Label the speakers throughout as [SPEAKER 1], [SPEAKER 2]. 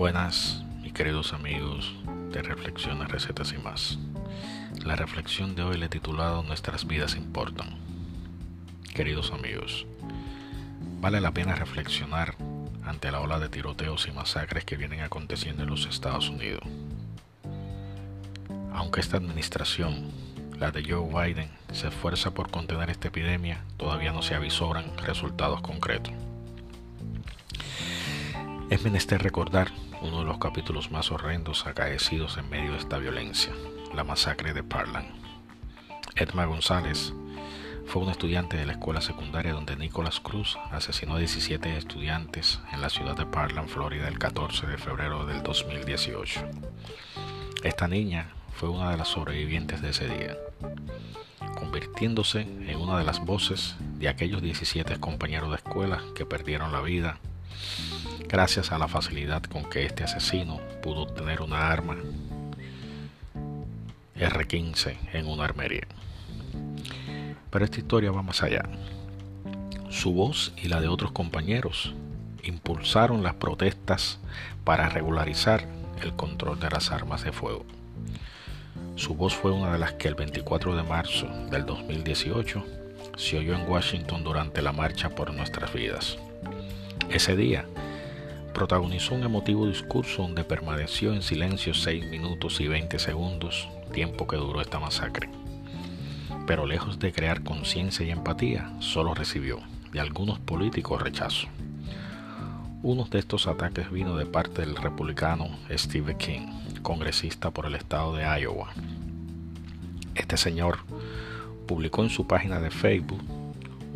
[SPEAKER 1] Buenas, mis queridos amigos de Reflexiones, Recetas y más. La reflexión de hoy le he titulado Nuestras vidas importan. Queridos amigos, vale la pena reflexionar ante la ola de tiroteos y masacres que vienen aconteciendo en los Estados Unidos. Aunque esta administración, la de Joe Biden, se esfuerza por contener esta epidemia, todavía no se avisoran resultados concretos. Es menester recordar uno de los capítulos más horrendos acaecidos en medio de esta violencia, la masacre de Parlan. Edma González fue un estudiante de la escuela secundaria donde Nicholas Cruz asesinó a 17 estudiantes en la ciudad de Parlan, Florida, el 14 de febrero del 2018. Esta niña fue una de las sobrevivientes de ese día, convirtiéndose en una de las voces de aquellos 17 compañeros de escuela que perdieron la vida gracias a la facilidad con que este asesino pudo obtener una arma R-15 en una armería. Pero esta historia va más allá. Su voz y la de otros compañeros impulsaron las protestas para regularizar el control de las armas de fuego. Su voz fue una de las que el 24 de marzo del 2018 se oyó en Washington durante la marcha por nuestras vidas. Ese día, protagonizó un emotivo discurso donde permaneció en silencio 6 minutos y 20 segundos, tiempo que duró esta masacre. Pero lejos de crear conciencia y empatía, solo recibió de algunos políticos rechazo. Uno de estos ataques vino de parte del republicano Steve King, congresista por el estado de Iowa. Este señor publicó en su página de Facebook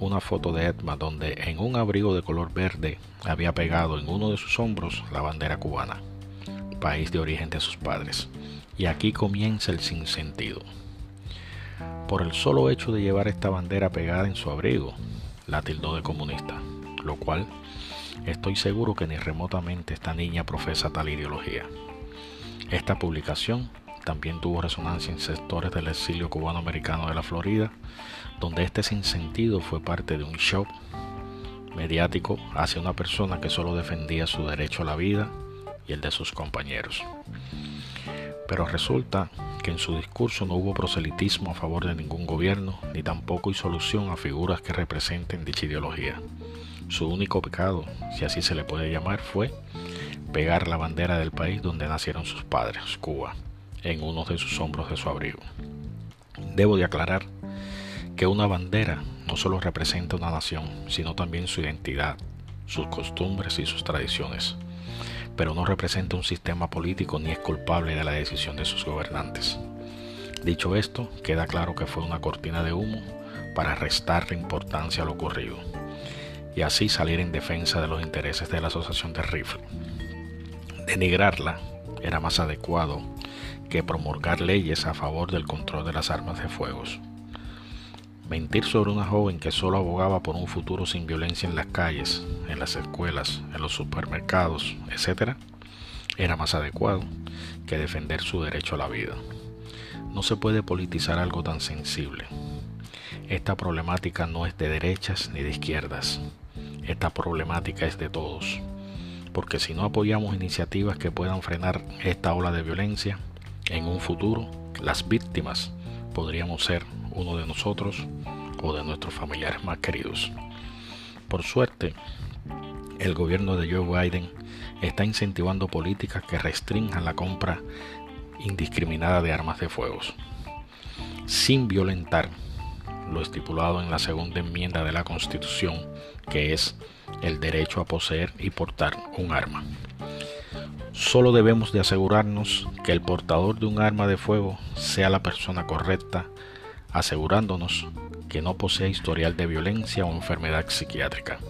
[SPEAKER 1] una foto de Edma donde en un abrigo de color verde había pegado en uno de sus hombros la bandera cubana, país de origen de sus padres. Y aquí comienza el sinsentido. Por el solo hecho de llevar esta bandera pegada en su abrigo, la tildó de comunista, lo cual estoy seguro que ni remotamente esta niña profesa tal ideología. Esta publicación también tuvo resonancia en sectores del exilio cubano-americano de la Florida, donde este sinsentido fue parte de un show mediático hacia una persona que solo defendía su derecho a la vida y el de sus compañeros. Pero resulta que en su discurso no hubo proselitismo a favor de ningún gobierno, ni tampoco hay solución a figuras que representen dicha ideología. Su único pecado, si así se le puede llamar, fue pegar la bandera del país donde nacieron sus padres, Cuba, en uno de sus hombros de su abrigo. Debo de aclarar que una bandera no solo representa una nación, sino también su identidad, sus costumbres y sus tradiciones, pero no representa un sistema político ni es culpable de la decisión de sus gobernantes. Dicho esto, queda claro que fue una cortina de humo para restarle importancia a lo ocurrido y así salir en defensa de los intereses de la Asociación de Rifle. Denigrarla era más adecuado que promulgar leyes a favor del control de las armas de fuego. Mentir sobre una joven que solo abogaba por un futuro sin violencia en las calles, en las escuelas, en los supermercados, etc., era más adecuado que defender su derecho a la vida. No se puede politizar algo tan sensible. Esta problemática no es de derechas ni de izquierdas. Esta problemática es de todos. Porque si no apoyamos iniciativas que puedan frenar esta ola de violencia, en un futuro las víctimas podríamos ser uno de nosotros o de nuestros familiares más queridos. Por suerte, el gobierno de Joe Biden está incentivando políticas que restrinjan la compra indiscriminada de armas de fuego, sin violentar lo estipulado en la segunda enmienda de la Constitución, que es el derecho a poseer y portar un arma. Solo debemos de asegurarnos que el portador de un arma de fuego sea la persona correcta, asegurándonos que no posea historial de violencia o enfermedad psiquiátrica,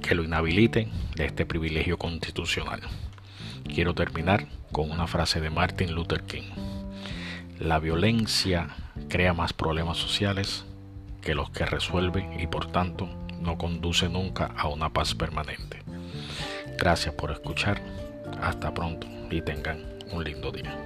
[SPEAKER 1] que lo inhabilite de este privilegio constitucional. Quiero terminar con una frase de Martin Luther King. La violencia crea más problemas sociales que los que resuelve y por tanto no conduce nunca a una paz permanente. Gracias por escuchar hasta pronto y tengan un lindo día.